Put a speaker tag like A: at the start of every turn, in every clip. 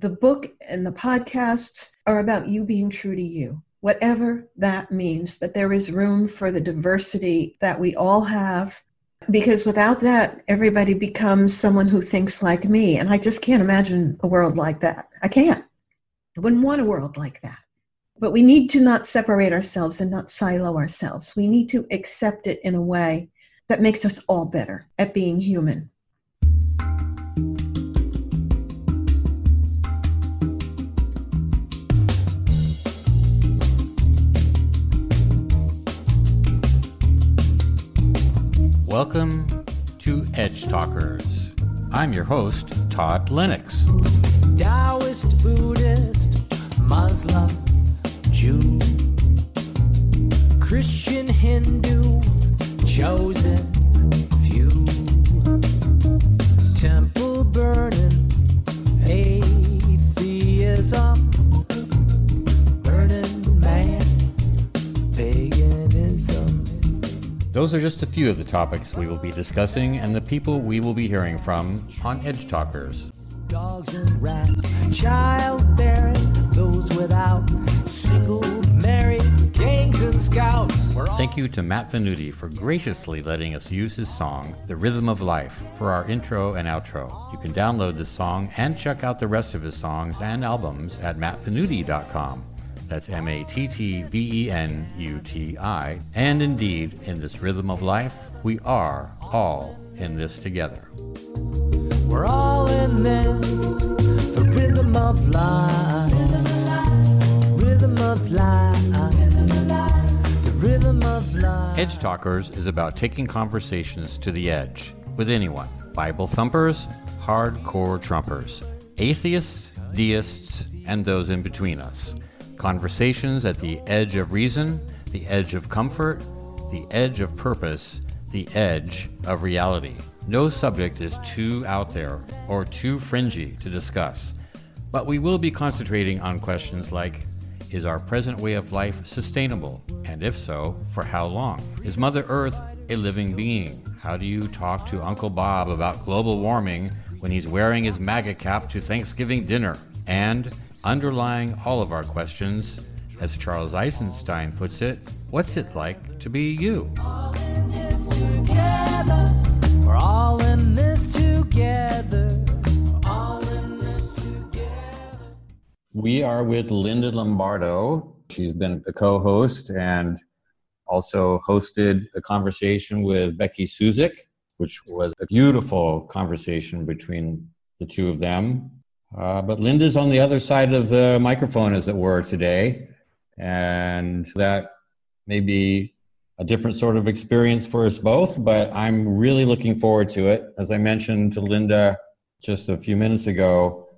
A: The book and the podcasts are about you being true to you. Whatever that means, that there is room for the diversity that we all have. Because without that, everybody becomes someone who thinks like me. And I just can't imagine a world like that. I can't. I wouldn't want a world like that. But we need to not separate ourselves and not silo ourselves. We need to accept it in a way that makes us all better at being human.
B: Welcome to Edge Talkers. I'm your host, Todd Lejnieks.
C: Taoist, Buddhist, Muslim, Jew, Christian, Hindu, chosen
B: Those are just a few of the topics we will be discussing and the people we will be hearing from on Edge Talkers.
C: dogs and rats, childbearing, those without, single, married, gangs and scouts.
B: Thank you to Matt Venuti for graciously letting us use his song, The Rhythm of Life, for our intro and outro. You can download this song and check out the rest of his songs and albums at mattvenuti.com. That's M A T T V E N U T I. And indeed, in this rhythm of life, we are all in this together.
C: We're all in this, the rhythm of life. Rhythm of life. The rhythm of life.
B: Edge Talkers is about taking conversations to the edge with anyone Bible thumpers, hardcore trumpers, atheists, deists, and those in between us. Conversations at the edge of reason, the edge of comfort, the edge of purpose, the edge of reality. No subject is too out there or too fringy to discuss, but we will be concentrating on questions like is our present way of life sustainable? And if so, for how long? Is Mother Earth a living being? How do you talk to Uncle Bob about global warming when he's wearing his MAGA cap to Thanksgiving dinner? And underlying all of our questions, as Charles Eisenstein puts it, what's it like to be you?
C: We're all in this together. We're all in this together.
B: We are with Linda Lombardo. She's been a co host and also hosted a conversation with Becky Suzik, which was a beautiful conversation between the two of them. Uh, but Linda's on the other side of the microphone, as it were, today. And that may be a different sort of experience for us both, but I'm really looking forward to it. As I mentioned to Linda just a few minutes ago,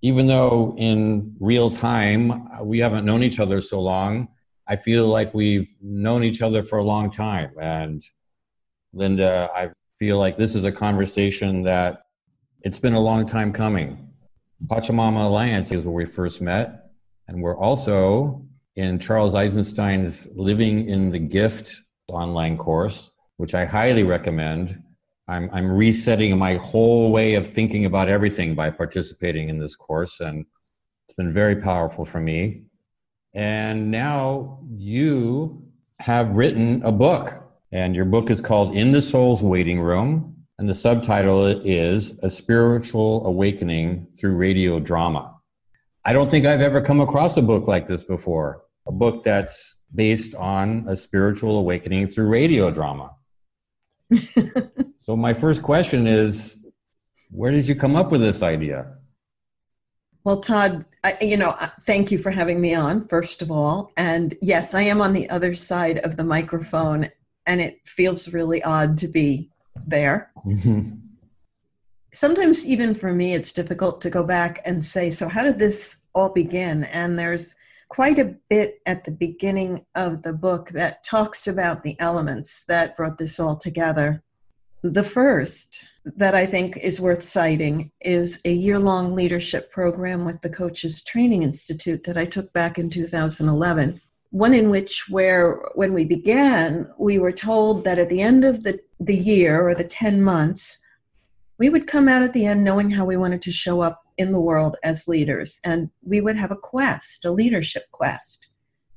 B: even though in real time uh, we haven't known each other so long, I feel like we've known each other for a long time. And Linda, I feel like this is a conversation that it's been a long time coming. Pachamama Alliance is where we first met, and we're also in Charles Eisenstein's Living in the Gift online course, which I highly recommend. I'm, I'm resetting my whole way of thinking about everything by participating in this course, and it's been very powerful for me. And now you have written a book, and your book is called In the Soul's Waiting Room, and the subtitle is A Spiritual Awakening Through Radio Drama. I don't think I've ever come across a book like this before, a book that's based on a spiritual awakening through radio drama. so, my first question is where did you come up with this idea?
A: Well, Todd, I, you know, thank you for having me on, first of all. And yes, I am on the other side of the microphone, and it feels really odd to be there. sometimes even for me it's difficult to go back and say so how did this all begin? And there's quite a bit at the beginning of the book that talks about the elements that brought this all together. The first that i think is worth citing is a year-long leadership program with the coaches training institute that i took back in 2011 one in which where when we began we were told that at the end of the, the year or the 10 months we would come out at the end knowing how we wanted to show up in the world as leaders. And we would have a quest, a leadership quest.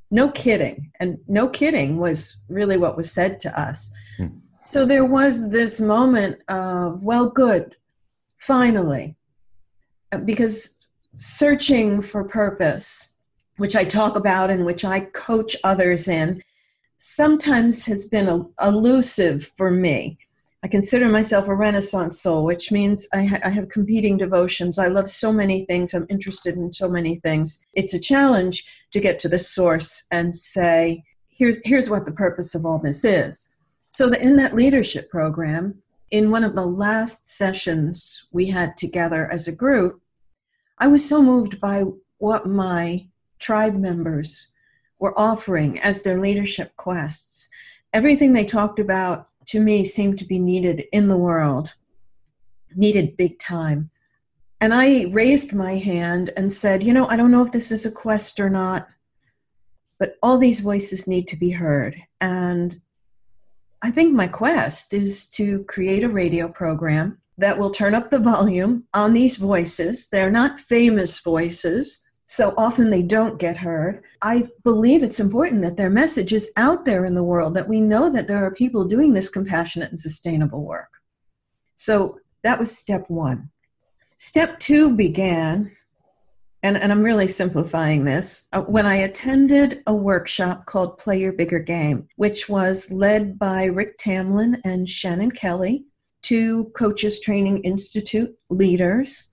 A: No kidding. And no kidding was really what was said to us. Hmm. So there was this moment of, well, good, finally. Because searching for purpose, which I talk about and which I coach others in, sometimes has been elusive for me I consider myself a Renaissance soul, which means I, ha- I, have competing devotions. I love so many things. I'm interested in so many things. It's a challenge to get to the source and say, here's, here's what the purpose of all this is. So, that in that leadership program, in one of the last sessions we had together as a group, I was so moved by what my tribe members were offering as their leadership quests. Everything they talked about to me seemed to be needed in the world, needed big time. And I raised my hand and said, You know, I don't know if this is a quest or not, but all these voices need to be heard. And I think my quest is to create a radio program that will turn up the volume on these voices. They're not famous voices, so often they don't get heard. I believe it's important that their message is out there in the world, that we know that there are people doing this compassionate and sustainable work. So that was step one. Step two began, and, and I'm really simplifying this, uh, when I attended a workshop called Play Your Bigger Game, which was led by Rick Tamlyn and Shannon Kelly, two Coaches Training Institute leaders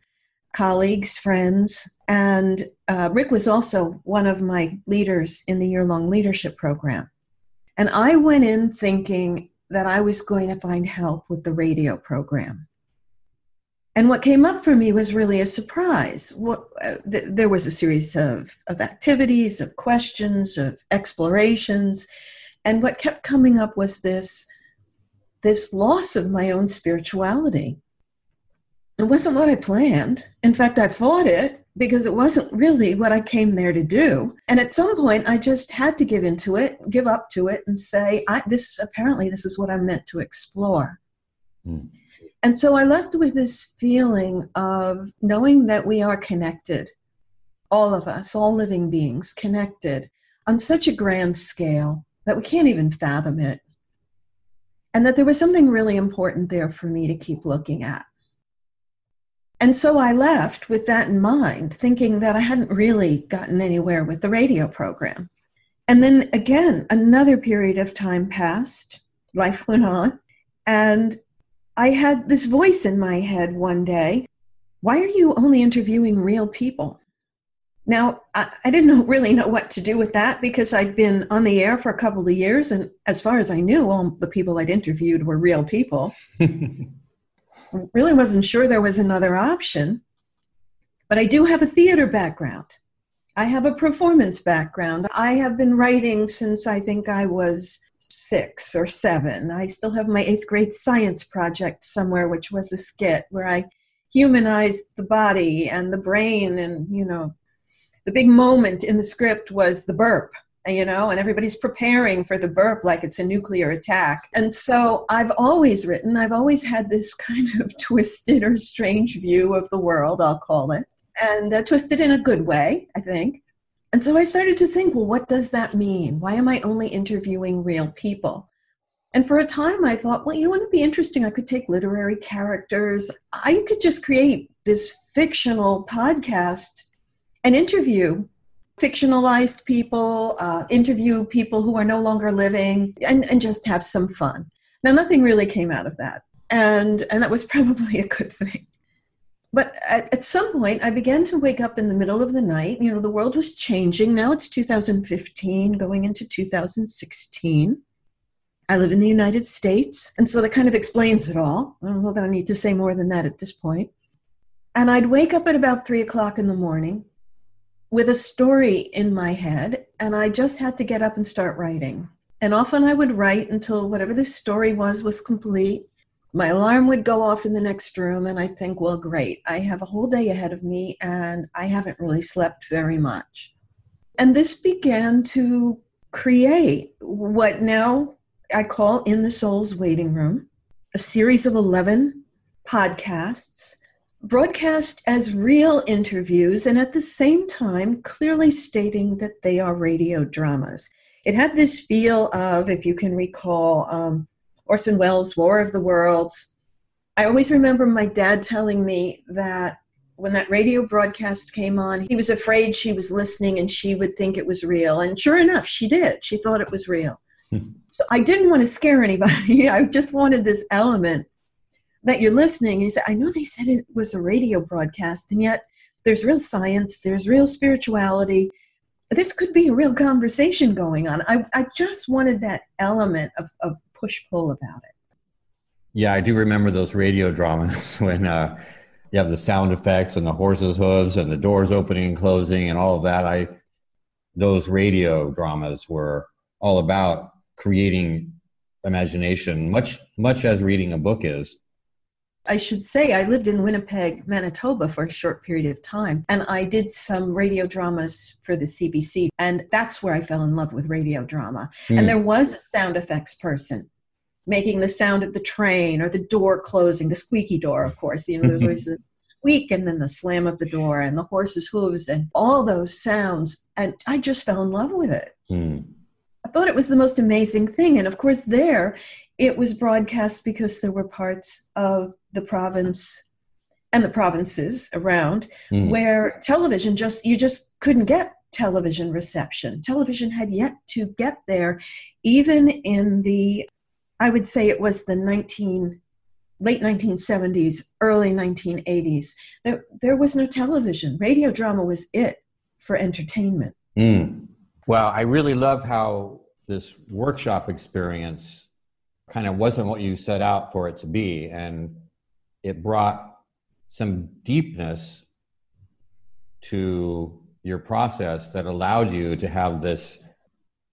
A: colleagues, friends, and uh, Rick was also one of my leaders in the year long leadership program. And I went in thinking that I was going to find help with the radio program. And what came up for me was really a surprise. What, uh, th- there was a series of, of activities, of questions, of explorations, and what kept coming up was this, this loss of my own spirituality it wasn't what I planned. In fact, I fought it because it wasn't really what I came there to do. And at some point, I just had to give into it, give up to it, and say, I, "This apparently this is what I'm meant to explore." Mm. And so I left with this feeling of knowing that we are connected, all of us, all living beings, connected on such a grand scale that we can't even fathom it. And that there was something really important there for me to keep looking at. And so I left with that in mind, thinking that I hadn't really gotten anywhere with the radio program. And then again, another period of time passed, life went on, and I had this voice in my head one day why are you only interviewing real people? Now, I, I didn't really know what to do with that because I'd been on the air for a couple of years, and as far as I knew, all the people I'd interviewed were real people. really wasn't sure there was another option. But I do have a theater background. I have a performance background. I have been writing since I think I was six or seven. I still have my eighth grade science project somewhere, which was a skit where I humanized the body and the brain. And, you know, the big moment in the script was the burp you know, and everybody's preparing for the burp like it's a nuclear attack. And so I've always written, I've always had this kind of twisted or strange view of the world, I'll call it, and uh, twisted in a good way, I think. And so I started to think, well, what does that mean? Why am I only interviewing real people? And for a time, I thought, well, you know, wouldn't it be interesting? I could take literary characters. I could just create this fictional podcast and interview fictionalized people, uh, interview people who are no longer living, and, and just have some fun. Now, nothing really came out of that, and and that was probably a good thing. But at, at some point, I began to wake up in the middle of the night. You know, the world was changing. Now it's 2015, going into 2016. I live in the United States, and so that kind of explains it all. I don't know that I need to say more than that at this point. And I'd wake up at about three o'clock in the morning with a story in my head, and I just had to get up and start writing. And often I would write until whatever the story was was complete. My alarm would go off in the next room, and I think, well, great, I have a whole day ahead of me, and I haven't really slept very much. And this began to create what now I call In the Soul's Waiting Room, a series of 11 podcasts broadcast as real interviews and at the same time clearly stating that they are radio dramas. It had this feel of, if you can recall, um, Orson Welles' War of the Worlds. I always remember my dad telling me that when that radio broadcast came on, he was afraid she was listening and she would think it was real. And sure enough, she did. She thought it was real. so I didn't want to scare anybody. I just wanted this element that you're listening and you say, I know they said it was a radio broadcast, and yet there's real science, there's real spirituality. This could be a real conversation going on. I, I just wanted that element of, of push pull about it.
B: Yeah, I do remember those radio dramas when uh, you have the sound effects and the horses' hooves and the doors opening and closing and all of that. I those radio dramas were all about creating imagination, much much as reading a book is.
A: I should say I lived in Winnipeg, Manitoba for a short period of time, and I did some radio dramas for the CBC, and that's where I fell in love with radio drama. Mm. And there was a sound effects person making the sound of the train or the door closing, the squeaky door, of course. You know, there's always a squeak and then the slam of the door and the horse's hooves and all those sounds. And I just fell in love with it. Mm. I thought it was the most amazing thing. And of course, there it was broadcast because there were parts of the province and the provinces around mm. where television just you just couldn't get television reception. Television had yet to get there, even in the I would say it was the 19 late 1970s, early 1980s. There, there was no television. Radio drama was it for entertainment.
B: Mm. Well, I really love how this workshop experience kind of wasn't what you set out for it to be. And it brought some deepness to your process that allowed you to have this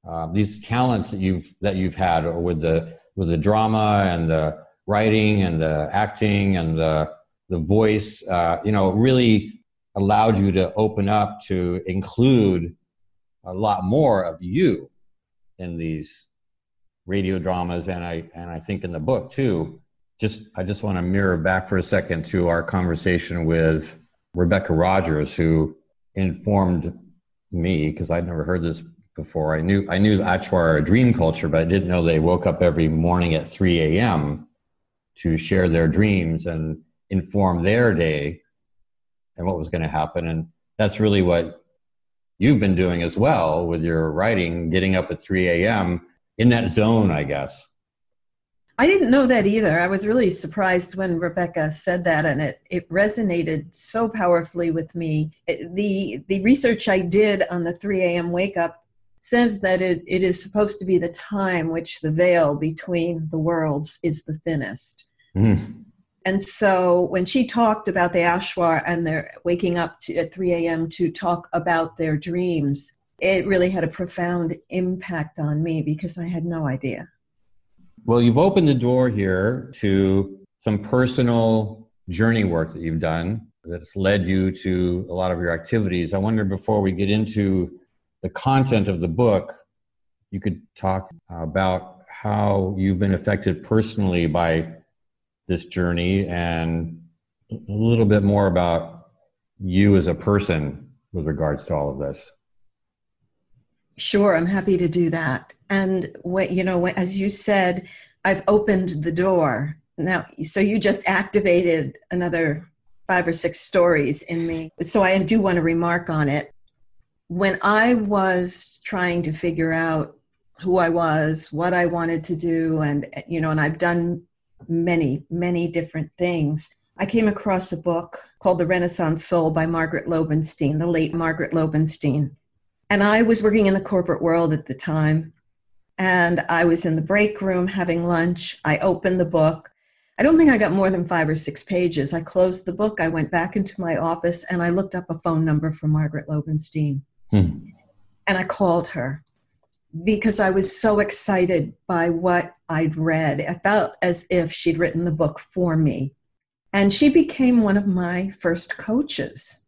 B: uh, these talents that you've that you've had with the with the drama and the writing and the acting and the the voice uh, you know really allowed you to open up to include a lot more of you in these radio dramas and I and I think in the book too. Just I just want to mirror back for a second to our conversation with Rebecca Rogers, who informed me because I'd never heard this before. I knew I knew Achuar a dream culture, but I didn't know they woke up every morning at 3 a.m. to share their dreams and inform their day and what was going to happen. And that's really what you've been doing as well with your writing, getting up at 3 a.m in that zone, I guess.
A: I didn't know that either. I was really surprised when Rebecca said that, and it, it resonated so powerfully with me. It, the the research I did on the 3 a.m. wake up says that it, it is supposed to be the time which the veil between the worlds is the thinnest. Mm. And so when she talked about the Achuar and their waking up to, at 3 a.m. to talk about their dreams, it really had a profound impact on me because I had no idea.
B: Well, you've opened the door here to some personal journey work that you've done that's led you to a lot of your activities. I wonder before we get into the content of the book, you could talk about how you've been affected personally by this journey and a little bit more about you as a person with regards to all of this.
A: Sure, I'm happy to do that. And what you know, as you said, I've opened the door. Now, so you just activated another five or six stories in me. So I do want to remark on it. When I was trying to figure out who I was, what I wanted to do, and you know, and I've done many, many different things. I came across a book called The Renaissance Soul by Margaret Lobenstine, the late Margaret Lobenstine. And I was working in the corporate world at the time. and I was in the break room having lunch. I opened the book. I don't think I got more than five or six pages. I closed the book. I went back into my office and I looked up a phone number for Margaret Lobenstine.
B: Hmm.
A: And I called her because I was so excited by what I'd read. I felt as if she'd written the book for me. And she became one of my first coaches.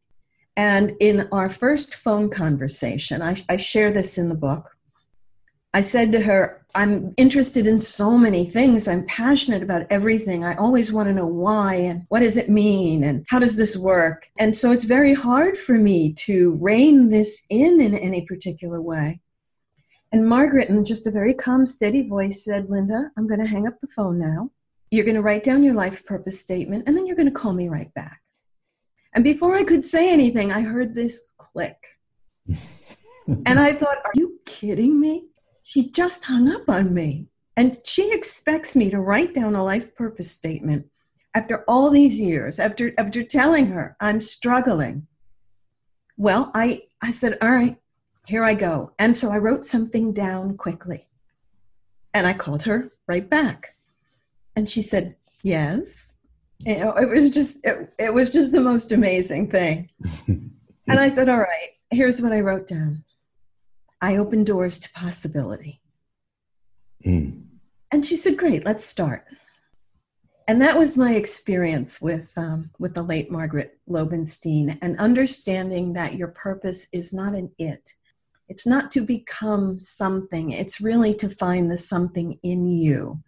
A: And in our first phone conversation, I, I share this in the book. I said to her, I'm interested in so many things. I'm passionate about everything. I always want to know why and what does it mean and how does this work. And so it's very hard for me to rein this in in any particular way. And Margaret, in just a very calm, steady voice, said, Linda, I'm going to hang up the phone now. You're going to write down your life purpose statement, and then you're going to call me right back. And before I could say anything, I heard this click. and I thought, Are you kidding me? She just hung up on me. And she expects me to write down a life purpose statement after all these years, after, after telling her I'm struggling. Well, I, I said, All right, here I go. And so I wrote something down quickly. And I called her right back. And she said, Yes. You know, it was just it, it was just the most amazing thing. and I said, All right, here's what I wrote down. I open doors to possibility.
B: Mm.
A: And she said, Great, let's start. And that was my experience with um, with the late Margaret Lobenstine, and understanding that your purpose is not an it, it's not to become something, it's really to find the something in you.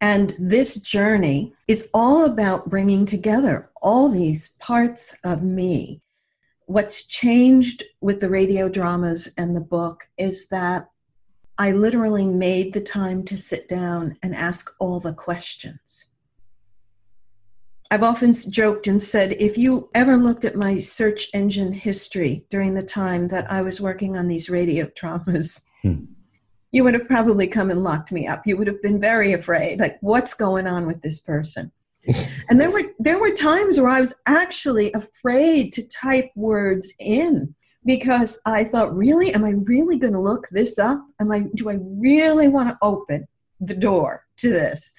A: And this journey is all about bringing together all these parts of me. What's changed with the radio dramas and the book is that I literally made the time to sit down and ask all the questions. I've often joked and said if you ever looked at my search engine history during the time that I was working on these radio dramas, hmm. You would have probably come and locked me up. You would have been very afraid, like, what's going on with this person? and there were there were times where I was actually afraid to type words in because I thought, really, am I really going to look this up? Am I do I really want to open the door to this?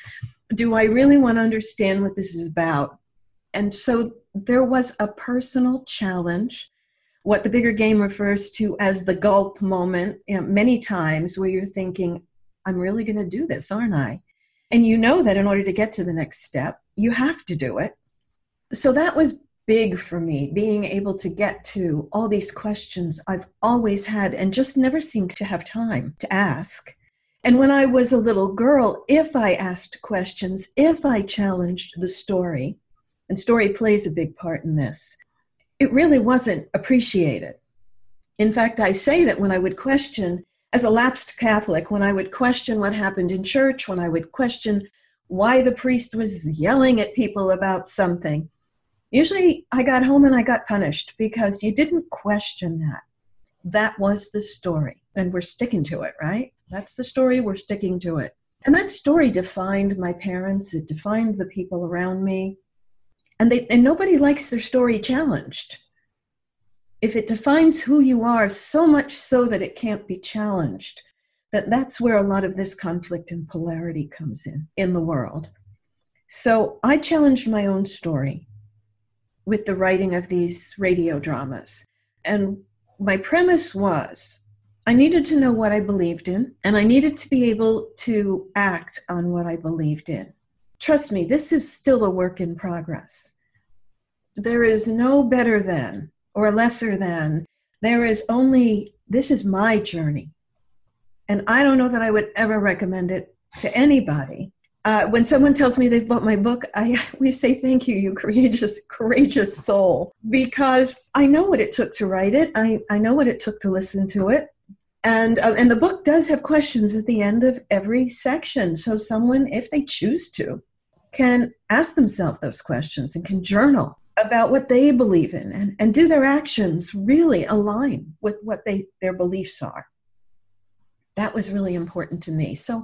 A: do I really want to understand what this is about? And so there was a personal challenge, what the bigger game refers to as the gulp moment, you know, many times where you're thinking, I'm really going to do this, aren't I? And you know that in order to get to the next step, you have to do it. So that was big for me, being able to get to all these questions I've always had and just never seemed to have time to ask. And when I was a little girl, if I asked questions, if I challenged the story, and story plays a big part in this, it really wasn't appreciated. In fact, I say that when I would question, as a lapsed Catholic, when I would question what happened in church, when I would question why the priest was yelling at people about something, usually I got home and I got punished because you didn't question that. That was the story, and we're sticking to it, right? That's the story, we're sticking to it. And that story defined my parents, it defined the people around me. And they and nobody likes their story challenged. If it defines who you are so much so that it can't be challenged, that that's where a lot of this conflict and polarity comes in in the world. So I challenged my own story with the writing of these radio dramas. And my premise was I needed to know what I believed in, and I needed to be able to act on what I believed in. Trust me, this is still a work in progress. There is no better than or lesser than. There is only, this is my journey. And I don't know that I would ever recommend it to anybody. Uh, when someone tells me they've bought my book, I we say thank you, you courageous, courageous soul, because I know what it took to write it. I, I know what it took to listen to it and uh, and the book does have questions at the end of every section so someone if they choose to can ask themselves those questions and can journal about what they believe in and, and do their actions really align with what they their beliefs are that was really important to me so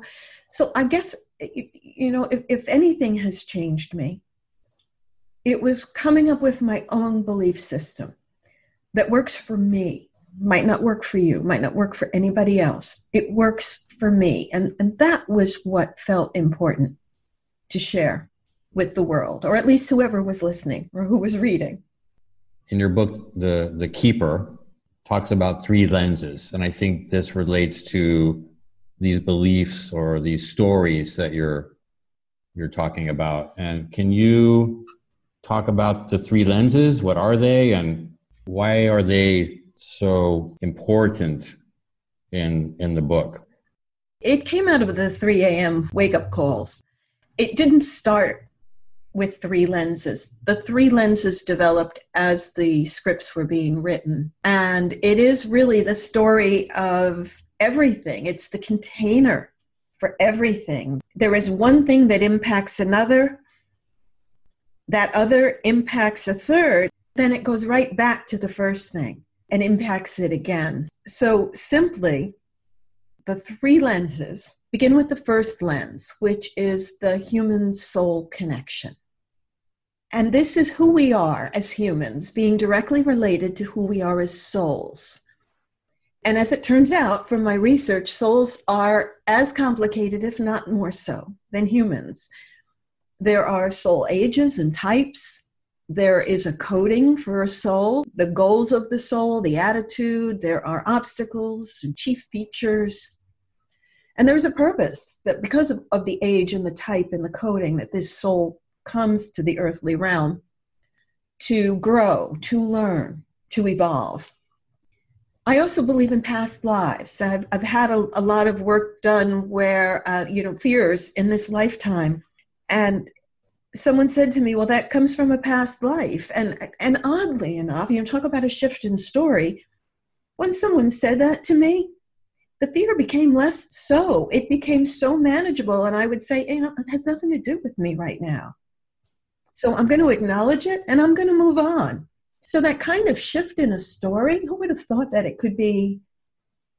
A: so i guess you know if, if anything has changed me it was coming up with my own belief system that works for me might not work for you, might not work for anybody else. It works for me. And, and that was what felt important to share with the world, or at least whoever was listening or who was reading.
B: In your book, The, the Keeper talks about three lenses. And I think this relates to these beliefs or these stories that you're you're talking about. And can you talk about the three lenses? What are they and why are they so important in in the book?
A: It came out of the 3 a.m. wake up calls. It didn't start with three lenses. The three lenses developed as the scripts were being written. And it is really the story of everything, it's the container for everything. There is one thing that impacts another, that other impacts a third, then it goes right back to the first thing and impacts it again. So simply, the three lenses begin with the first lens, which is the human soul connection. And this is who we are as humans, being directly related to who we are as souls. And as it turns out from my research, souls are as complicated, if not more so, than humans. There are soul ages and types. There is a coding for a soul, the goals of the soul, the attitude. There are obstacles and chief features. And there's a purpose that because of, of the age and the type and the coding that this soul comes to the earthly realm to grow, to learn, to evolve. I also believe in past lives. I've, I've had a, a lot of work done where, uh, you know, fears in this lifetime. And someone said to me, well, that comes from a past life. And, and oddly enough, you know, talk about a shift in story. When someone said that to me, the fear became less so. It became so manageable. And I would say, you know, it has nothing to do with me right now. So I'm going to acknowledge it and I'm going to move on. So that kind of shift in a story, who would have thought that it could be,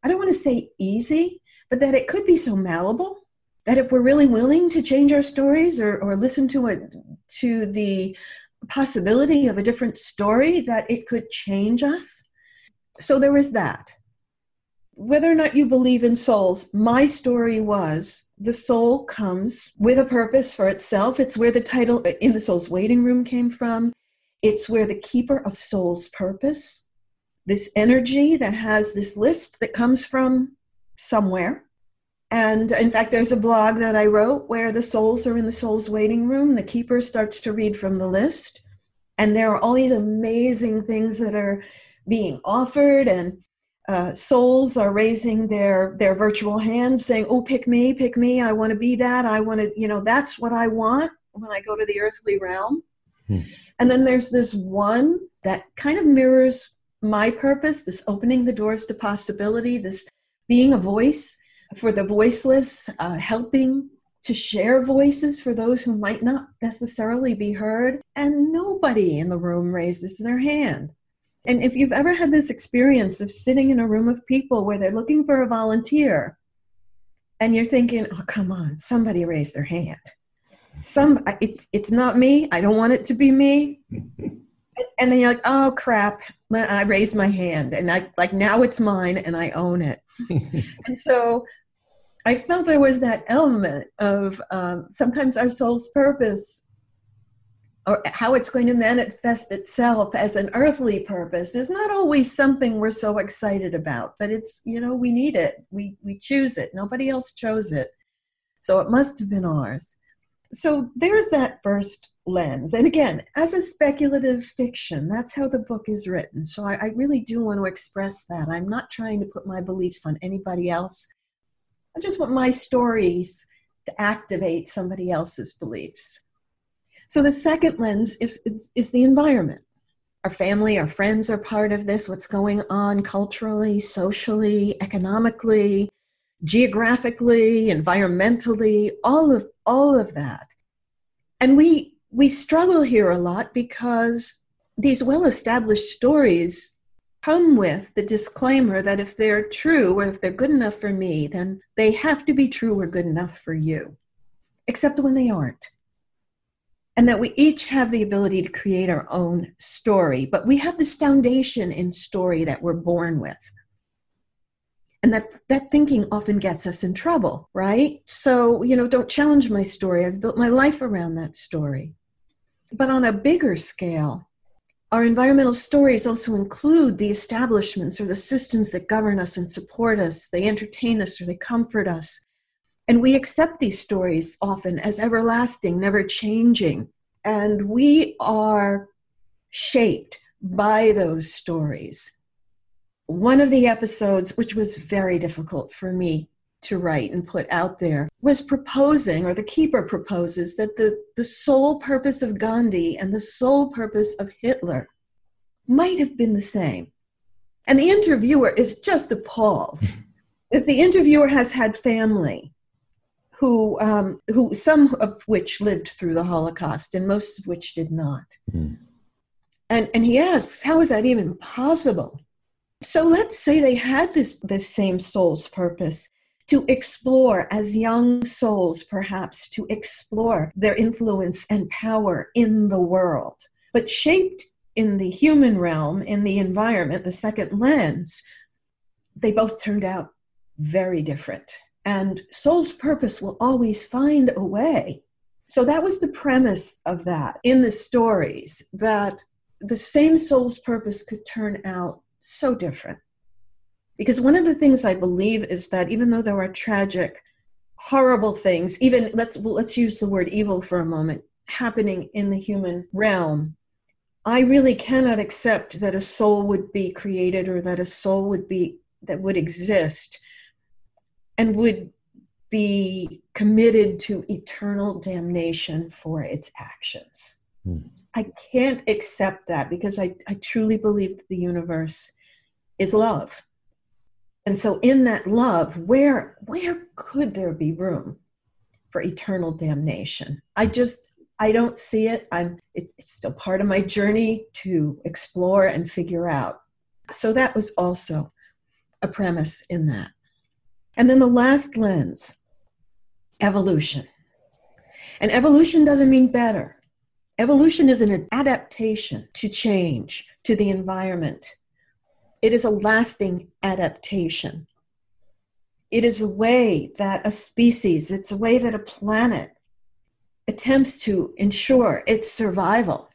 A: I don't want to say easy, but that it could be so malleable that if we're really willing to change our stories or, or listen to it to the possibility of a different story, that it could change us. So there was that. Whether or not you believe in souls, my story was the soul comes with a purpose for itself. It's where the title in the soul's waiting room came from. It's where the keeper of soul's purpose, this energy that has this list that comes from somewhere. And in fact, there's a blog that I wrote where the souls are in the soul's waiting room. The keeper starts to read from the list. And there are all these amazing things that are being offered, and uh, souls are raising their, their virtual hands saying, Oh, pick me, pick me. I want to be that. I want to, you know, that's what I want when I go to the earthly realm. Hmm. And then there's this one that kind of mirrors my purpose this opening the doors to possibility, this being a voice for the voiceless, uh, helping to share voices for those who might not necessarily be heard. And nobody in the room raises their hand. And if you've ever had this experience of sitting in a room of people where they're looking for a volunteer, and you're thinking, oh, come on, somebody raise their hand some it's it's not me. I don't want it to be me. And then you're like, oh crap! I raised my hand, and I like now it's mine, and I own it. and so, I felt there was that element of um, sometimes our soul's purpose, or how it's going to manifest itself as an earthly purpose, is not always something we're so excited about. But it's you know we need it. We we choose it. Nobody else chose it, so it must have been ours so there's that first lens. And again, as a speculative fiction, that's how the book is written. So I, I, really do want to express that. I'm not trying to put my beliefs on anybody else. I just want my stories to activate somebody else's beliefs. So the second lens is, is, is the environment. Our family, our friends are part of this, what's going on culturally, socially, economically, geographically, environmentally, all of all of that. And we we struggle here a lot because these well-established stories come with the disclaimer that if they're true or if they're good enough for me, then they have to be true or good enough for you. Except when they aren't. And that we each have the ability to create our own story, but we have this foundation in story that we're born with. And that, that thinking often gets us in trouble, right? So, you know, don't challenge my story. I've built my life around that story. But on a bigger scale, our environmental stories also include the establishments or the systems that govern us and support us. They entertain us or they comfort us. And we accept these stories often as everlasting, never changing. And we are shaped by those stories. One of the episodes, which was very difficult for me to write and put out there, was proposing, or the keeper proposes, that the, the sole purpose of Gandhi and the sole purpose of Hitler might have been the same. And the interviewer is just appalled. As the interviewer has had family who, um, who some of which lived through the Holocaust and most of which did not. Mm. And, and he asks, how is that even possible? So let's say they had this, this same soul's purpose to explore, as young souls perhaps, to explore their influence and power in the world, but shaped in the human realm, in the environment, the second lens, they both turned out very different. And soul's purpose will always find a way. So that was the premise of that in the stories, that the same soul's purpose could turn out so different. Because one of the things I believe is that even though there are tragic, horrible things, even let's let's use the word evil for a moment, happening in the human realm, I really cannot accept that a soul would be created or that a soul would be that would exist and would be committed to eternal damnation for its actions. Hmm. I can't accept that because I, I truly believe that the universe is love. And so in that love, where where could there be room for eternal damnation? I just I don't see it. I'm it's, it's still part of my journey to explore and figure out. So that was also a premise in that. And then the last lens, evolution. And evolution doesn't mean better. Evolution is an adaptation to change, to the environment. It is a lasting adaptation. It is a way that a species, it's a way that a planet attempts to ensure its survival.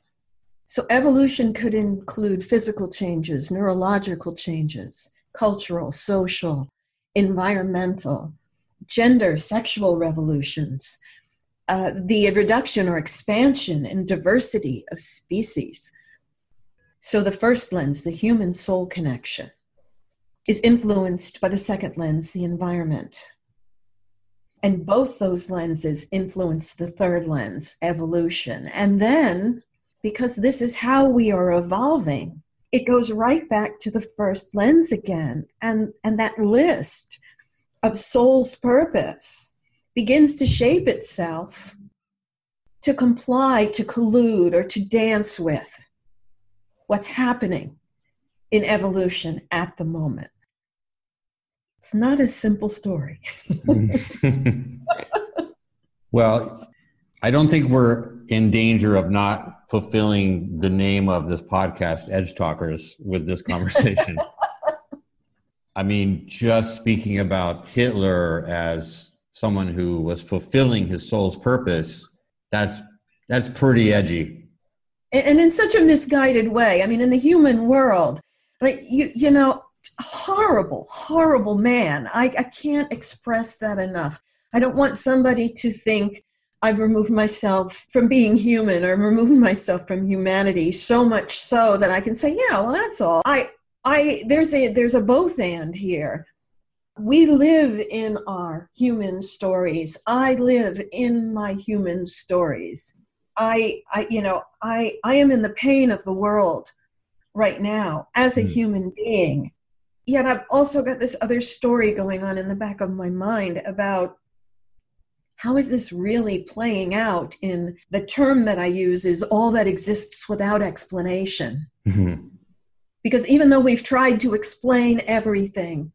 A: So evolution could include physical changes, neurological changes, cultural, social, environmental, gender, sexual revolutions, uh, the reduction or expansion in diversity of species. So the first lens, the human soul connection, is influenced by the second lens, the environment. And both those lenses influence the third lens, evolution. And then, because this is how we are evolving, it goes right back to the first lens again. And, and that list of soul's purpose begins to shape itself to comply, to collude, or to dance with what's happening in evolution at the moment. It's not a simple story.
B: well, I don't think we're in danger of not fulfilling the name of this podcast, Edge Talkers, with this conversation. I mean, just speaking about Hitler as someone who was fulfilling his soul's purpose, that's that's pretty edgy.
A: And in such a misguided way. I mean, in the human world, like you, you know, horrible, horrible man. I, I can't express that enough. I don't want somebody to think I've removed myself from being human or removed myself from humanity so much so that I can say, yeah, well, that's all. I, I, there's a, there's a both and here. We live in our human stories. I live in my human stories. I, I, you know, I, I am in the pain of the world right now as a mm. human being yet I've also got this other story going on in the back of my mind about how is this really playing out in the term that I use is all that exists without explanation. Mm-hmm. Because even though we've tried to explain everything,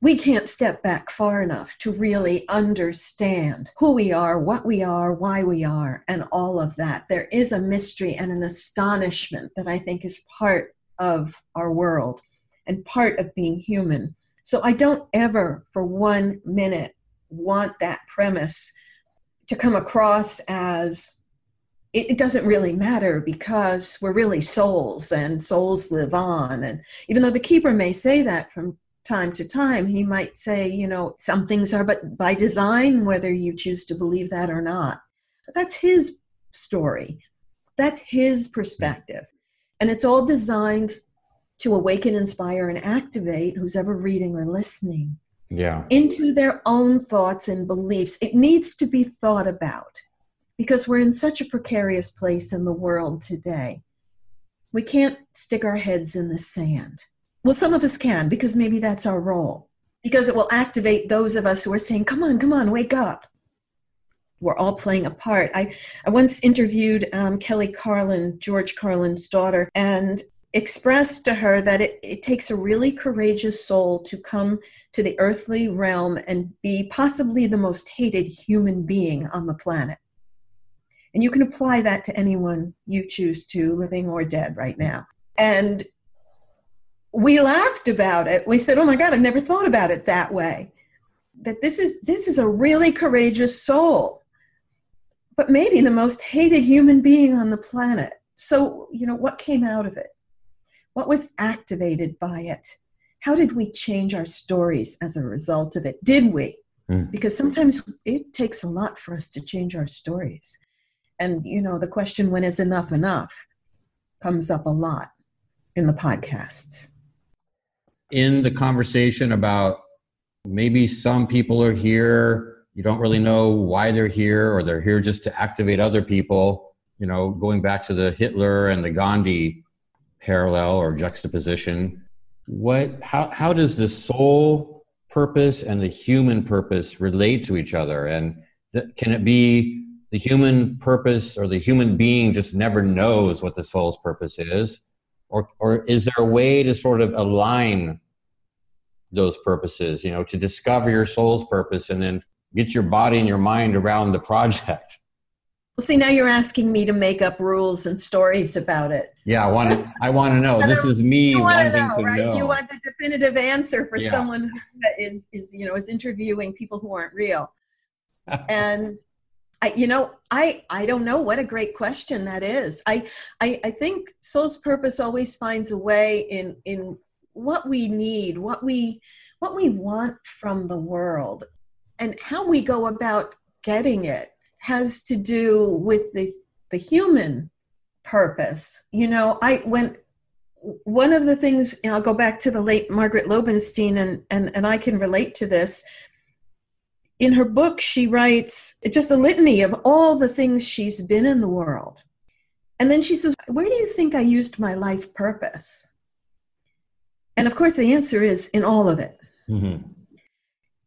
A: we can't step back far enough to really understand who we are, what we are, why we are, and all of that. There is a mystery and an astonishment that I think is part of our world and part of being human So I don't ever, for one minute, want that premise to come across as it, it doesn't really matter because we're really souls and souls live on. And even though the keeper may say that from time to time, he might say, you know, some things are but by design, whether you choose to believe that or not. But that's his story. That's his perspective. And it's all designed to awaken, inspire, and activate who's ever reading or listening
B: Yeah.
A: into their own thoughts and beliefs. It needs to be thought about because we're in such a precarious place in the world today. We can't stick our heads in the sand. Well, some of us can because maybe that's our role. Because it will activate those of us who are saying, come on, come on, wake up. We're all playing a part. I, I once interviewed um, Kelly Carlin, George Carlin's daughter, and expressed to her that it, it takes a really courageous soul to come to the earthly realm and be possibly the most hated human being on the planet. And you can apply that to anyone you choose to, living or dead right now. And we laughed about it. We said, "Oh my God, I've never thought about it that way." That this is this is a really courageous soul, but maybe the most hated human being on the planet. So you know what came out of it? What was activated by it? How did we change our stories as a result of it? Did we?
B: Mm.
A: Because sometimes it takes a lot for us to change our stories. And you know, the question when is enough enough comes up a lot in the podcasts.
B: in the conversation about maybe some people are here, you don't really know why they're here, or they're here just to activate other people, you know, going back to the Hitler and the Gandhi parallel or juxtaposition, what how how does the soul purpose and the human purpose relate to each other? And th- can it be the human purpose or the human being just never knows what the soul's purpose is? Or, or is there a way to sort of align those purposes, you know, to discover your soul's purpose and then get your body and your mind around the project?
A: Well, see, now you're asking me to make up rules and stories about it.
B: Yeah, I want to, I want to know. This is me
A: You want
B: wanting
A: to know,
B: to
A: right?
B: know.
A: You want the definitive answer for
B: Yeah.
A: someone who is, is, you know, is interviewing people who aren't real. and I, you know, I, I don't know what a great question that is. I, I, I think soul's purpose always finds a way in, in what we need, what we, what we want from the world, and how we go about getting it has to do with the, the human purpose. You know, I went one of the things and I'll go back to the late Margaret Lobenstine and, and, and I can relate to this. In her book she writes just a litany of all the things she's been in the world. And then she says, Where do you think I used my life purpose? And of course the answer is in all of it.
B: Mhm.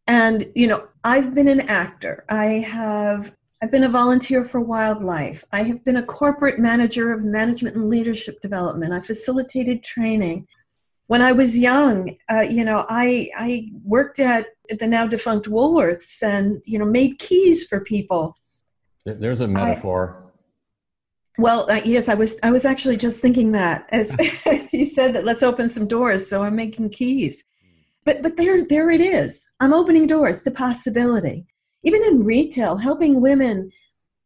A: And you know, I've been an actor. I have I've been a volunteer for wildlife. I have been a corporate manager of management and leadership development. I facilitated training. When I was young, uh, you know, I I worked at the now defunct Woolworths and you know made keys for people.
B: There's a metaphor.
A: Well, uh, yes, I was I was actually just thinking that as, as you said that let's open some doors. So I'm making keys, but but there there it is. I'm opening doors to possibility. Even in retail, helping women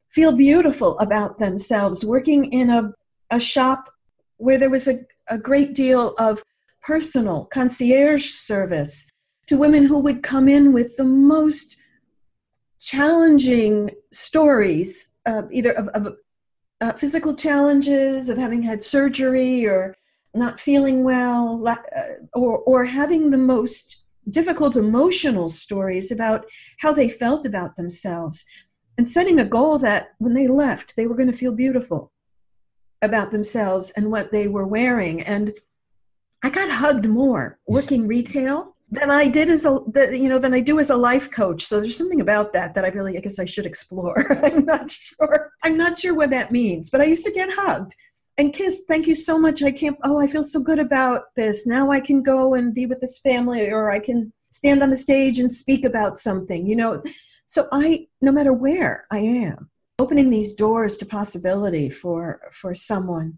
A: feel beautiful about themselves. Working in a a shop where there was a, a great deal of personal concierge service to women who would come in with the most challenging stories, uh, either of, of uh, physical challenges of having had surgery or not feeling well, uh, or, or having the most difficult emotional stories about how they felt about themselves, and setting a goal that when they left, they were going to feel beautiful about themselves and what they were wearing. And I got hugged more working retail than I did as a, you know, than I do as a life coach. So there's something about that that I really, I guess I should explore. I'm not sure. I'm not sure what that means, but I used to get hugged and Kiss, Thank you so much. I can't, oh, I feel so good about this. Now I can go and be with this family or I can stand on the stage and speak about something, you know. So I, no matter where I am, opening these doors to possibility for, for someone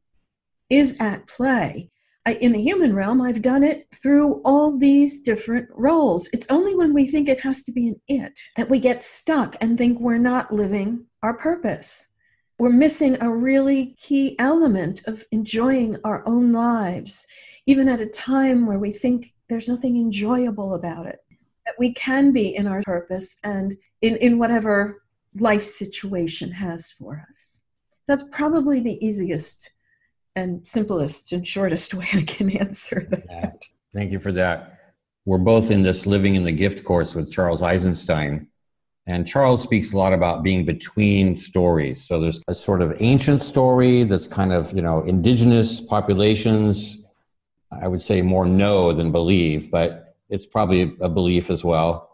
A: is at play. I, in the human realm, I've done it through all these different roles. It's only when we think it has to be an it that we get stuck and think we're not living our purpose. We're missing a really key element of enjoying our own lives, even at a time where we think there's nothing enjoyable about it. That we can be in our purpose and in, in whatever life situation has for us. So that's probably the easiest and simplest and shortest way I can answer that.
B: Thank you for that. We're both in this Living in the Gift course with Charles Eisenstein. And Charles speaks a lot about being between stories. So there's a sort of ancient story that's kind of, you know, indigenous populations, I would say more know than believe, but it's probably a belief as well.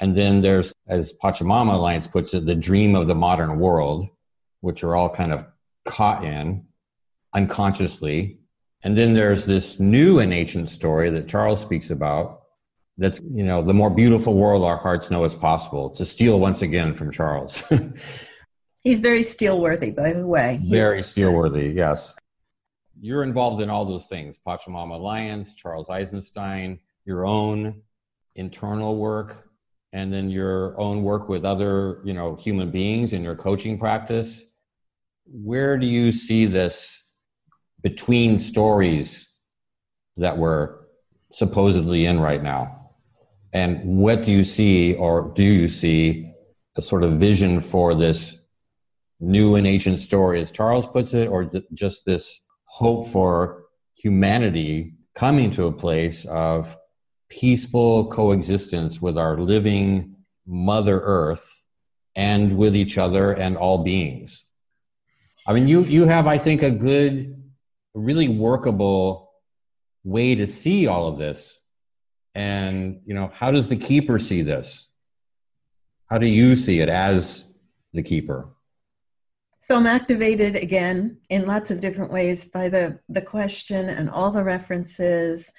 B: And then there's, as Pachamama Alliance puts it, the dream of the modern world, which are all kind of caught in unconsciously. And then there's this new and ancient story that Charles speaks about that's, you know, the more beautiful world our hearts know is possible, to steal once again from Charles.
A: He's very steelworthy, by the way. He's,
B: Very steelworthy, yes. You're involved in all those things Pachamama Alliance, Charles Eisenstein, your own internal work, and then your own work with other, you know, human beings in your coaching practice. Where do you see this between stories that we're supposedly in right now? And what do you see, or do you see a sort of vision for this new and ancient story, as Charles puts it, or th- just this hope for humanity coming to a place of peaceful coexistence with our living Mother Earth and with each other and all beings? I mean, you, you have, I think, a good really workable way to see all of this. And, you know, how does the keeper see this? How do you see it as the keeper?
A: So I'm activated again in lots of different ways by the, the question and all the references.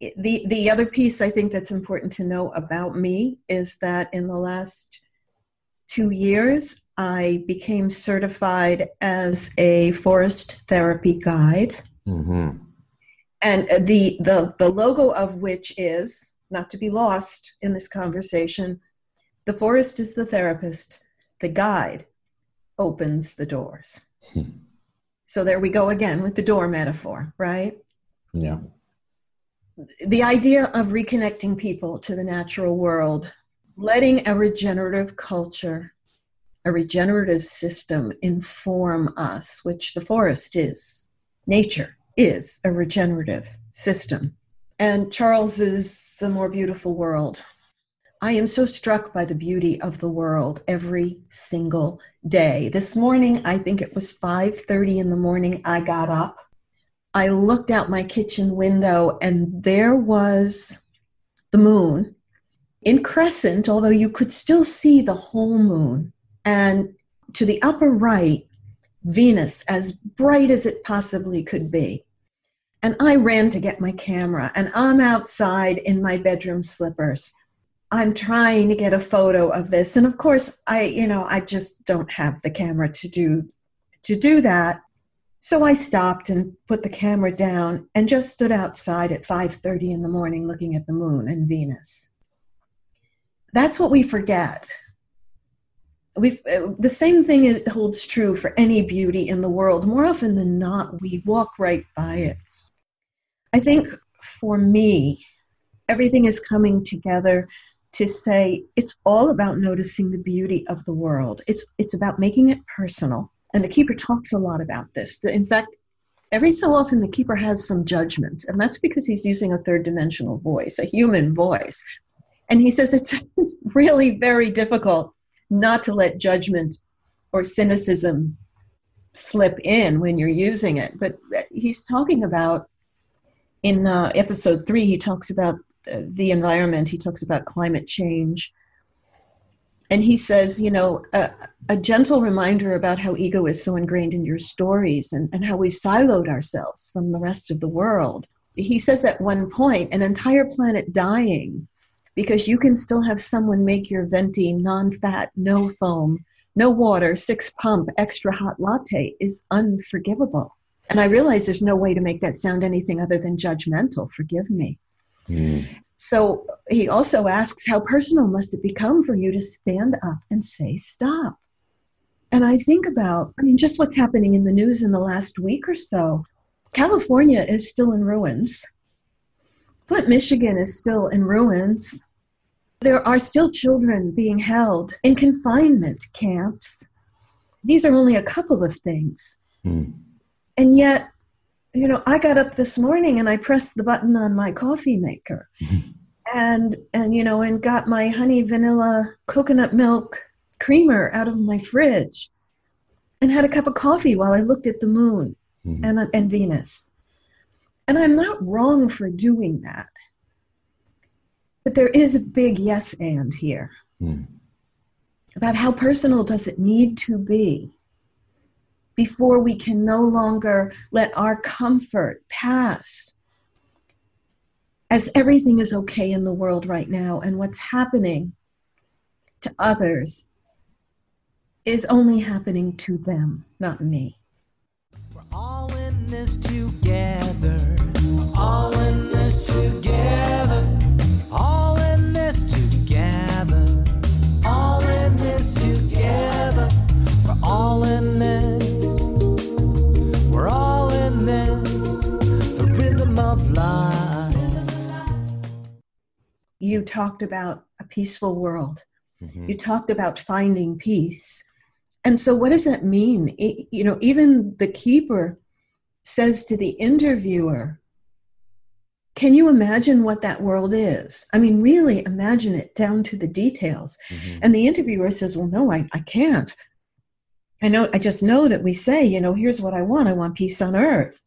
A: The, the other piece I think that's important to know about me is that in the last two years, I became certified as a forest therapy guide.
B: Mm-hmm.
A: And the, the, the logo of which is, not to be lost in this conversation, the forest is the therapist, the guide opens the doors.
B: Hmm.
A: So there we go again with the door metaphor, right?
B: Yeah.
A: The idea of reconnecting people to the natural world, letting a regenerative culture a regenerative system inform us, which the forest is. Nature is a regenerative system. And Charles is the more beautiful world. I am so struck by the beauty of the world every single day. This morning, I think it was 5:30 in the morning, I got up. I looked out my kitchen window and there was the moon in crescent, although you could still see the whole moon and to the upper right, Venus, as bright as it possibly could be. And I ran to get my camera, and I'm outside in my bedroom slippers. I'm trying to get a photo of this, and of course, I, you know, I just don't have the camera to do to do that. So I stopped and put the camera down and just stood outside at 5:30 in the morning looking at the moon and Venus. That's what we forget we uh, the same thing holds true for any beauty in the world. More often than not, we walk right by it. I think for me, everything is coming together to say it's all about noticing the beauty of the world. It's it's about making it personal. And the keeper talks a lot about this. In fact, every so often the keeper has some judgment, and that's because he's using a third dimensional voice, a human voice. And he says it's, it's really very difficult not to let judgment or cynicism slip in when you're using it. But he's talking about in uh, episode three, he talks about the environment, he talks about climate change. And he says, you know, a, a, gentle reminder about how ego is so ingrained in your stories and, and how we've siloed ourselves from the rest of the world. He says at one point, an entire planet dying because you can still have someone make your venti non-fat, no foam, no water, six pump, extra hot latte is unforgivable. And I realize there's no way to make that sound anything other than judgmental. Forgive me.
B: Mm.
A: So he also asks, How personal must it become for you to stand up and say stop? And I think about, I mean, just what's happening in the news in the last week or so. California is still in ruins. Flint, Michigan is still in ruins. There are still children being held in confinement camps. These are only a couple of things.
B: Mm.
A: And yet, you know, I got up this morning and I pressed the button on my coffee maker. and and you know, and got my honey vanilla coconut milk creamer out of my fridge and had a cup of coffee while I looked at the moon
B: Mhm.
A: and and Venus. And I'm not wrong for doing that. But there is a big yes and here
B: Mm.
A: about how personal does it need to be before we can no longer let our comfort pass as everything is okay in the world right now and what's happening to others is only happening to them, not me.
C: We're all in this together.
A: You talked about a peaceful world.
B: Mhm.
A: You talked about finding peace. And so, what does that mean? I- you know, even the keeper says to the interviewer, Can you imagine what that world is? I mean, really imagine it down to the details.
B: Mhm.
A: And the interviewer says, Well, no, I, I can't. I know I just know that we say, you know, here's what I want. I want peace on earth.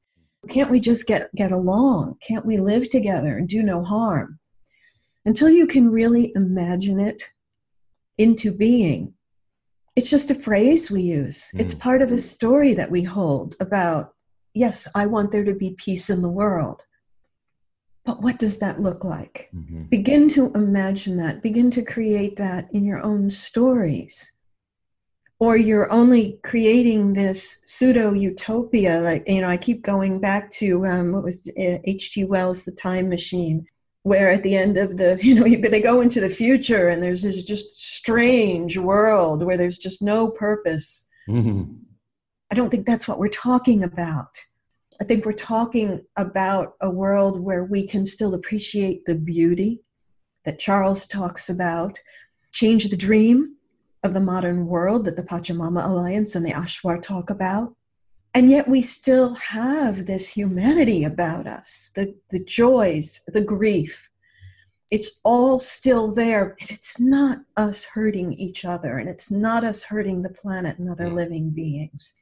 A: Can't we just get, get along? Can't we live together and do no harm? Until you can really imagine it into being, it's just a phrase we use. It's
B: Mm.
A: part of a story that we hold about, yes, I want there to be peace in the world. But what does that look like?
B: Mhm.
A: Begin to imagine that. Begin to create that in your own stories. Or you're only creating this pseudo utopia. Like, you know, I keep going back to um, what was H.G. Wells' The Time Machine, where at the end of the, you know, they go into the future and there's this just strange world where there's just no purpose.
B: Mhm.
A: I don't think that's what we're talking about. I think we're talking about a world where we can still appreciate the beauty that Charles talks about, change the dream of the modern world that the Pachamama Alliance and the Achuar talk about. And yet we still have this humanity about us, the, the joys, the grief. It's all still there, and it's not us hurting each other, and it's not us hurting the planet and other living beings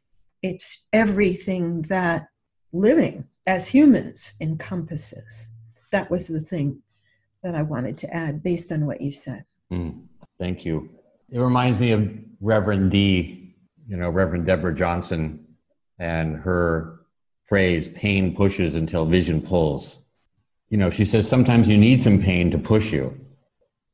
A: it's everything that living as humans encompasses. That was the thing that I wanted to add based on what you said.
B: Mm, Thank you. It reminds me of Reverend D, you know, Reverend Deborah Johnson and her phrase, pain pushes until vision pulls. You know, she says sometimes you need some pain to push you.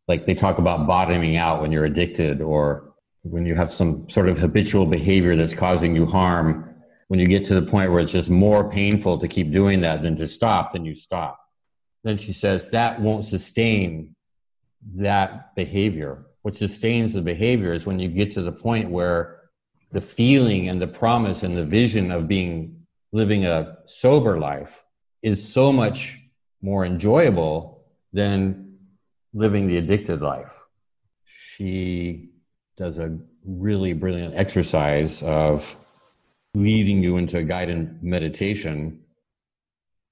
B: Like they talk about bottoming out when you're addicted or when you have some sort of habitual behavior that's causing you harm. When you get to the point where it's just more painful to keep doing that than to stop, then you stop. Then she says that won't sustain that behavior. What sustains the behavior is when you get to the point where the feeling and the promise and the vision of being living a sober life is so much more enjoyable than living the addicted life. She does a really brilliant exercise of leading you into a guided meditation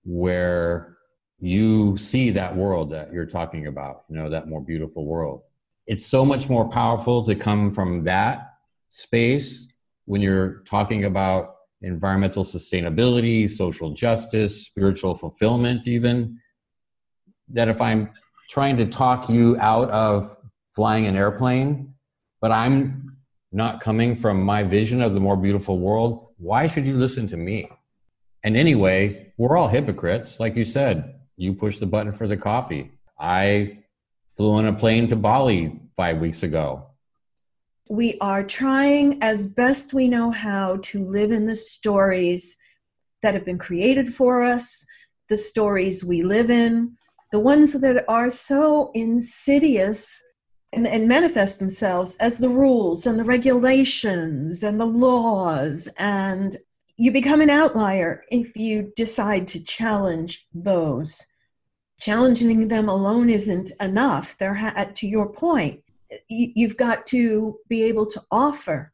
B: where you see that world that you're talking about, you know, that more beautiful world. It's so much more powerful to come from that space when you're talking about environmental sustainability, social justice, spiritual fulfillment, even. That if I'm trying to talk you out of flying an airplane, but I'm not coming from my vision of the more beautiful world, why should you listen to me? And anyway, we're all hypocrites. Like you said, you push the button for the coffee. I flew on a plane to Bali five weeks ago.
A: We are trying as best we know how to live in the stories that have been created for us, the stories we live in, the ones that are so insidious and, and manifest themselves as the rules and the regulations and the laws and you become an outlier if you decide to challenge those. Challenging them alone isn't enough. They're ha- to your point. You've got to be able to offer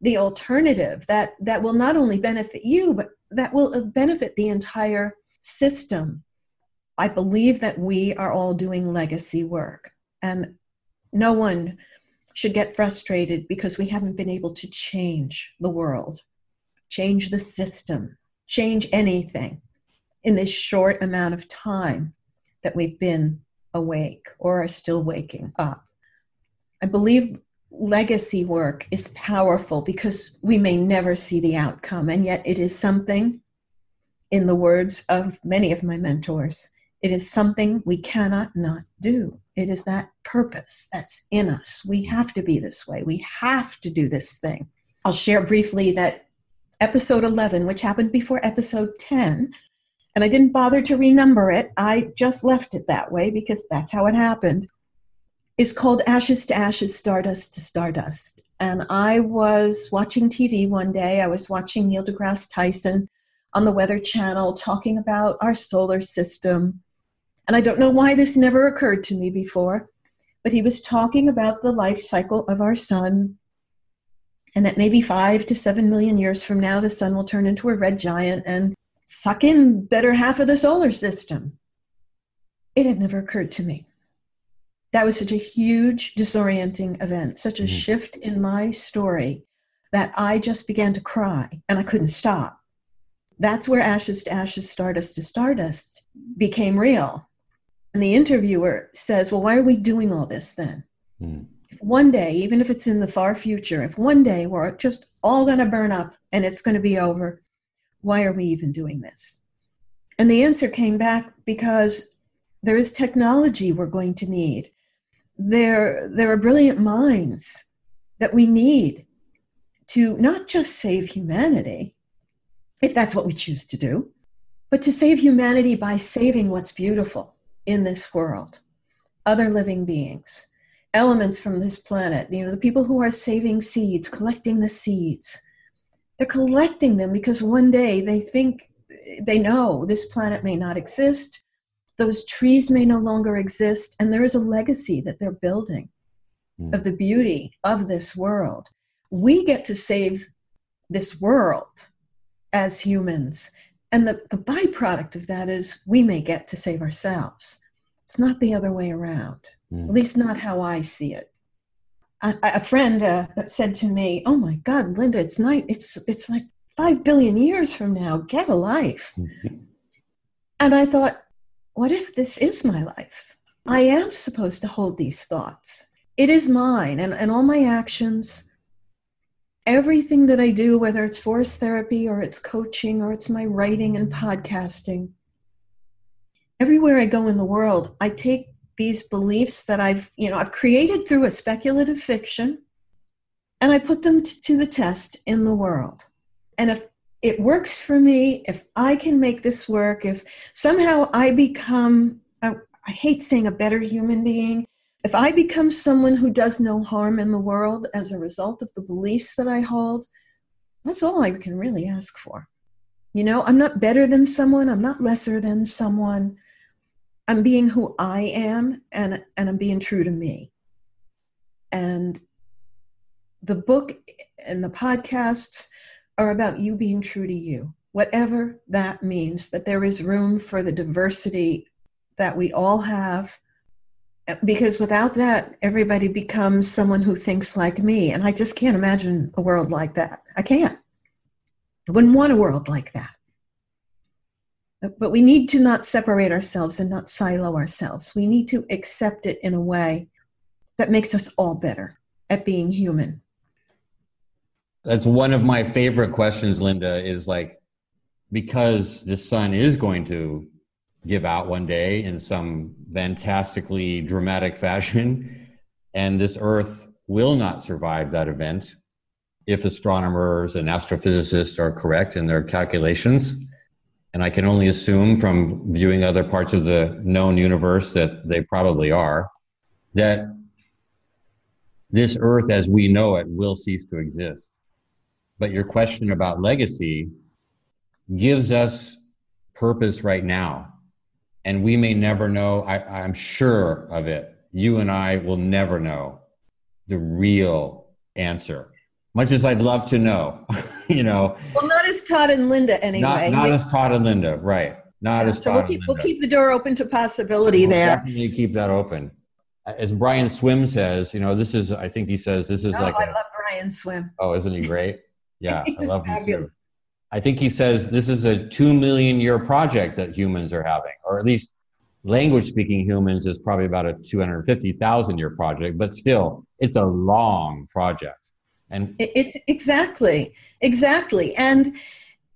A: the alternative that, that will not only benefit you, but that will uh, benefit the entire system. I believe that we are all doing legacy work, and no one should get frustrated because we haven't been able to change the world, change the system, change anything in this short amount of time that we've been awake or are still waking up. I believe legacy work is powerful because we may never see the outcome, and yet it is something, in the words of many of my mentors, it is something we cannot not do. It is that purpose that's in us. We have to be this way. We have to do this thing. I'll share briefly that episode 11, which happened before episode 10, and I didn't bother to renumber it. I just left it that way because that's how it happened is called Ashes to Ashes, Stardust to Stardust. And I was watching TV one day. I was watching Neil deGrasse Tyson on the Weather Channel talking about our solar system. And I don't know why this never occurred to me before, but he was talking about the life cycle of our sun and that maybe five to seven million years from now the sun will turn into a red giant and suck in better half of the solar system. It had never occurred to me that was such a huge disorienting event, such a mm-hmm. shift in my story that I just began to cry and I couldn't stop. That's where Ashes to Ashes, Stardust to Stardust became real. And the interviewer says, Well, why are we doing all this then? Mm. If one day, even if it's in the far future, if one day we're just all going to burn up and it's going to be over, why are we even doing this? And the answer came back because there is technology we're going to need there, there are brilliant minds that we need to not just save humanity, if that's what we choose to do, but to save humanity by saving what's beautiful in this world, other living beings, elements from this planet, you know, the people who are saving seeds, collecting the seeds. They're collecting them because one day they think they know this planet may not exist those trees may no longer exist, and there is a legacy that they're building mm. of the beauty of this world. We get to save this world as humans, and the, the byproduct of that is we may get to save ourselves. It's not the other way around, mm. at least not how I see it. A, a friend uh, said to me, "Oh my God, Linda, it's night. It's it's like five billion years from now. Get a life." and I thought, what if this is my life? I am supposed to hold these thoughts. It is mine, and, and all my actions, everything that I do, whether it's forest therapy or it's coaching or it's my writing and podcasting, everywhere I go in the world, I take these beliefs that I've, you know, I've created through a speculative fiction, and I put them t- to the test in the world. And if it works for me, if I can make this work, if somehow I become, I, I hate saying a better human being, if I become someone who does no harm in the world as a result of the beliefs that I hold, that's all I can really ask for. You know, I'm not better than someone, I'm not lesser than someone. I'm being who I am and and I'm being true to me. And the book and the podcasts are about you being true to you, whatever that means, that there is room for the diversity that we all have. Because without that, everybody becomes someone who thinks like me. And I just can't imagine a world like that. I can't. I wouldn't want a world like that. But we need to not separate ourselves and not silo ourselves. We need to accept it in a way that makes us all better at being human.
B: That's one of my favorite questions, Linda, is like, because the sun is going to give out one day in some fantastically dramatic fashion, and this Earth will not survive that event if astronomers and astrophysicists are correct in their calculations. and I can only assume from viewing other parts of the known universe that they probably are, that this earth as we know it will cease to exist. But your question about legacy gives us purpose right now. And we may never know, I, I'm sure of it. You and I will never know the real answer. Much as I'd love to know, you know.
A: Well, not as Todd and Linda anyway.
B: Not, not as Todd and Linda, right. Not as
A: so
B: Todd
A: we'll keep,
B: and Linda.
A: we'll keep the door open to possibility
B: We'll
A: there.
B: Definitely keep that open. As Brian Swimme says, you know, this is, I think he says, this is
A: Oh,
B: like,
A: I
B: a,
A: love Brian Swimme.
B: oh, isn't he great? Yeah, I love him too. I think he says this is a two million year project that humans are having, or at least language speaking humans is probably about a 250,000 year project, but still, it's a long project. And
A: It's exactly, exactly, and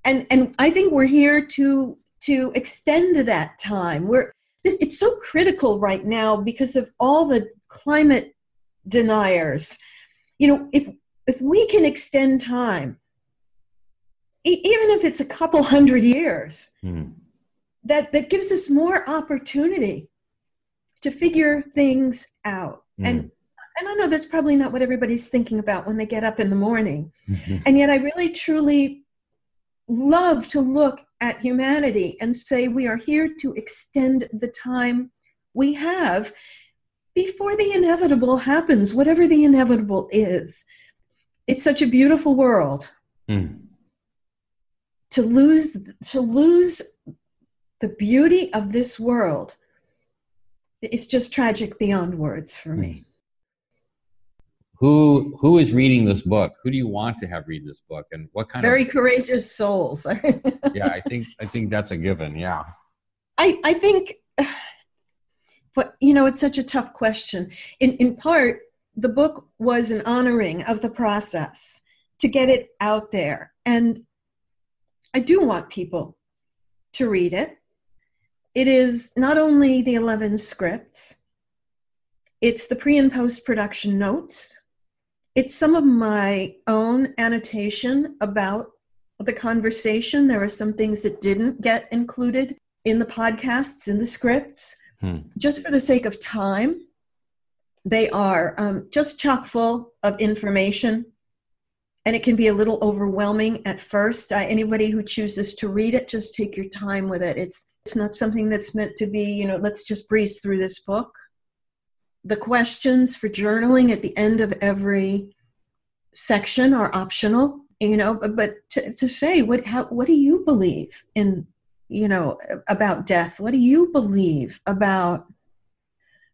A: and and I think we're here to to extend that time. We're this, it's so critical right now because of all the climate deniers. You know, if if we can extend time, e- even if it's a couple hundred years,
B: hmm,
A: that that gives us more opportunity to figure things out. And and I know that's probably not what everybody's thinking about when they get up in the morning. And yet, I really truly love to look at humanity and say we are here to extend the time we have before the inevitable happens, whatever the inevitable is. It's such a beautiful world.
B: Hmm.
A: To lose to lose the beauty of this world is just tragic beyond words for me.
B: who who is reading this book? Who do you want to have read this book, and what kind
A: Very
B: of?
A: courageous souls.
B: Yeah, I think I think that's a given. Yeah.
A: I, I think, but you know, it's such a tough question. In, in part, the book was an honoring of the process to get it out there. And I do want people to read it. It is not only the 11 scripts, it's the pre and post production notes, it's some of my own annotation about the conversation. There are some things that didn't get included in the podcasts, in the scripts,
B: Hmm.
A: just for the sake of time. They are um, just chock full of information, and it can be a little overwhelming at first. Anybody who chooses to read it, just take your time with it. It's it's not something that's meant to be, you know, let's just breeze through this book. The questions for journaling at the end of every section are optional, you know, but, but to, to say what how what do you believe in you know about death what do you believe about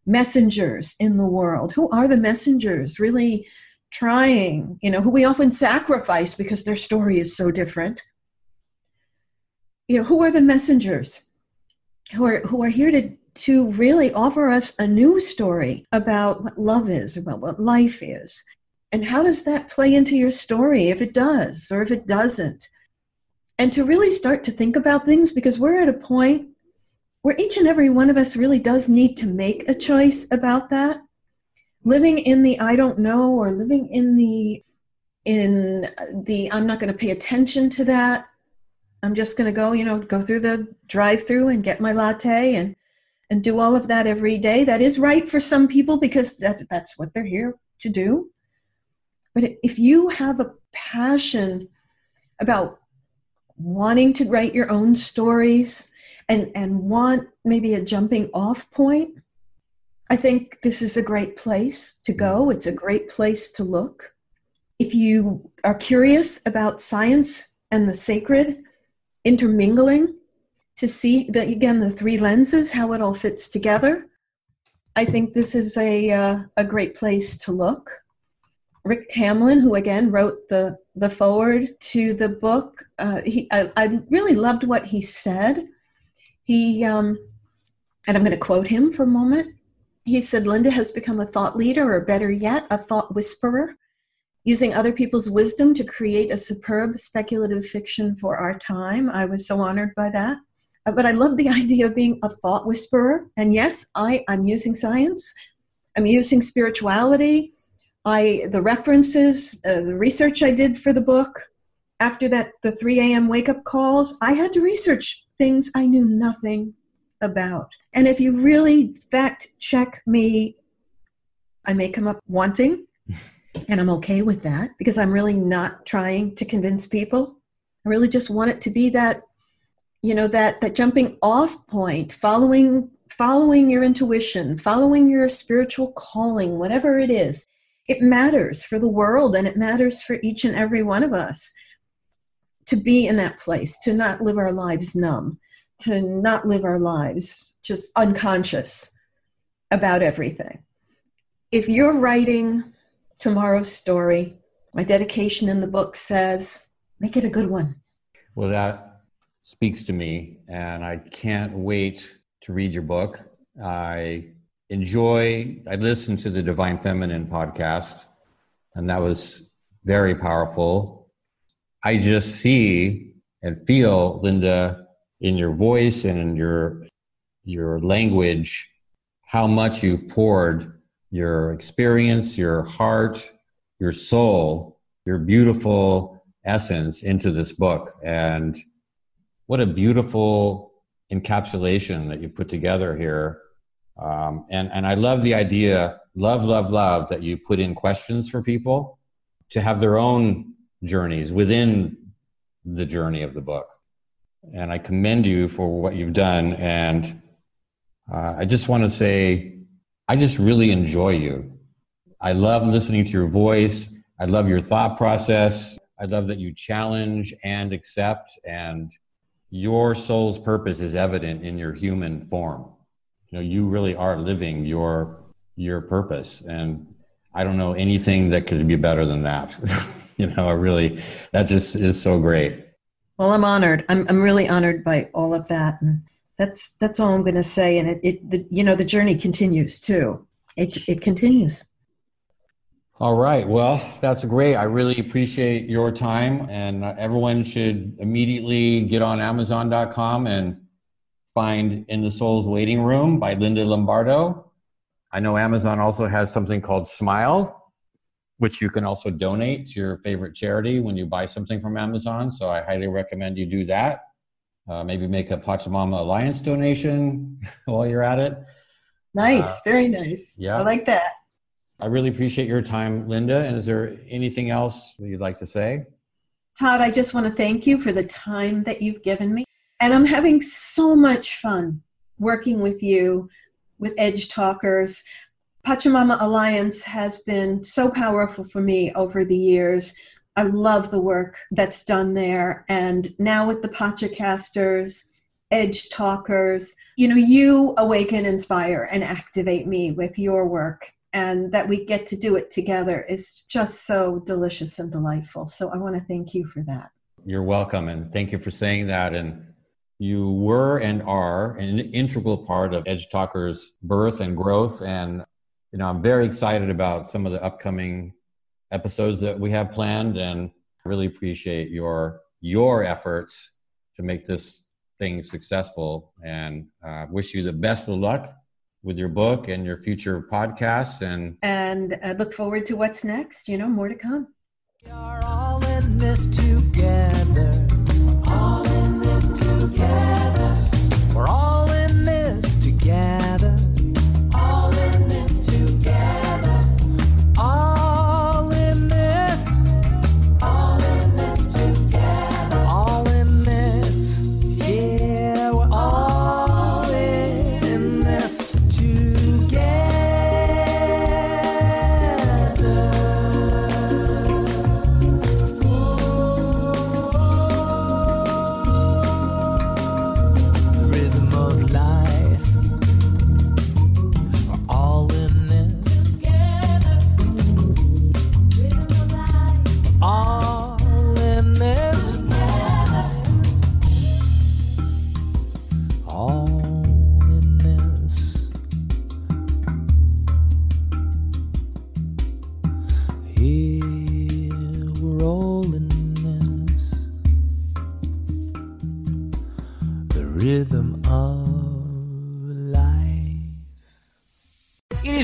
A: messengers in the world. Who are the messengers really trying you know who we often sacrifice because their story is so different? You know who are the messengers who are who are here to to really offer us a new story about what love is about what life is? And how does that play into your story if it does or if it doesn't? And to really start to think about things because we're at a point where each and every one of us really does need to make a choice about that. Living in the i don't know or living in the in the i'm not going to pay attention to that. I'm just going to go you know go through the drive through and get my latte and and do all of that every day. That is right for some people because that, that's what they're here to do. But if you have a passion about wanting to write your own stories and, and want maybe a jumping off point, I think this is a great place to go. It's a great place to look. If you are curious about science and the sacred intermingling to see that again the three lenses, how it all fits together, I think this is a uh, a great place to look. Rick Tamlyn, who again wrote the the forward to the book, uh, he I, I really loved what he said. He um, and I'm going to quote him for a moment. He said, "Linda has become a thought leader, or better yet, a thought whisperer, using other people's wisdom to create a superb speculative fiction for our time." I was so honored by that. Uh, But I love the idea of being a thought whisperer. And yes, I, I'm using science. I'm using spirituality. I the references, uh, the research I did for the book after that the 3 a.m. wake up calls. I had to research things I knew nothing about. And if you really fact check me, I may come up wanting, and I'm okay with that because I'm really not trying to convince people. I really just want it to be that, you know, that that jumping off point, following following your intuition, following your spiritual calling, whatever it is. It matters for the world and it matters for each and every one of us to be in that place, to not live our lives numb, to not live our lives just unconscious about everything. If you're writing tomorrow's story, my dedication in the book says, make it a good one.
B: Well, that speaks to me, and I can't wait to read your book. I enjoy, I listened to the Divine Feminine podcast, and that was very powerful. I just see and feel, Linda, in your voice and in your your language, how much you've poured your experience, your heart, your soul, your beautiful essence into this book. And what a beautiful encapsulation that you put together here. Um, and, and I love the idea, love, love, love, that you put in questions for people to have their own journeys within the journey of the book. And I commend you for what you've done. And uh, I just want to say, I just really enjoy you. I love listening to your voice. I love your thought process. I love that you challenge and accept, and your soul's purpose is evident in your human form. You know, you really are living your your purpose, and I don't know anything that could be better than that. you know, I really that just is so great.
A: Well, I'm honored. I'm I'm really honored by all of that, and that's that's all I'm going to say. And it, it the, you know the journey continues too. It it continues.
B: All right. Well, that's great. I really appreciate your time, and everyone should immediately get on Amazon.com and find "In the Soul's Waiting Room" by Linda Lombardo. I know Amazon also has something called Smile, which you can also donate to your favorite charity when you buy something from Amazon. So I highly recommend you do that. Uh, maybe make a Pachamama Alliance donation while you're at it.
A: Nice, uh, very nice. Yeah, I like that.
B: I really appreciate your time, Linda. And is there anything else you'd like to say?
A: Todd, I just want to thank you for the time that you've given me. And I'm having so much fun working with you, with Edgetalkers. Pachamama Alliance has been so powerful for me over the years. I love the work that's done there. And now with the Pachacasters, Edgetalkers, you know, you awaken, inspire, and activate me with your work. And that we get to do it together is just so delicious and delightful. So I want to thank you for that.
B: You're welcome. And thank you for saying that. And you were and are an integral part of Edgetalker's birth and growth. And, you know, I'm very excited about some of the upcoming episodes that we have planned and really appreciate your your efforts to make this thing successful. And uh, wish you the best of luck with your book and your future podcasts and
A: and I look forward to what's next you know more to come.
C: We are all in this together. All in this together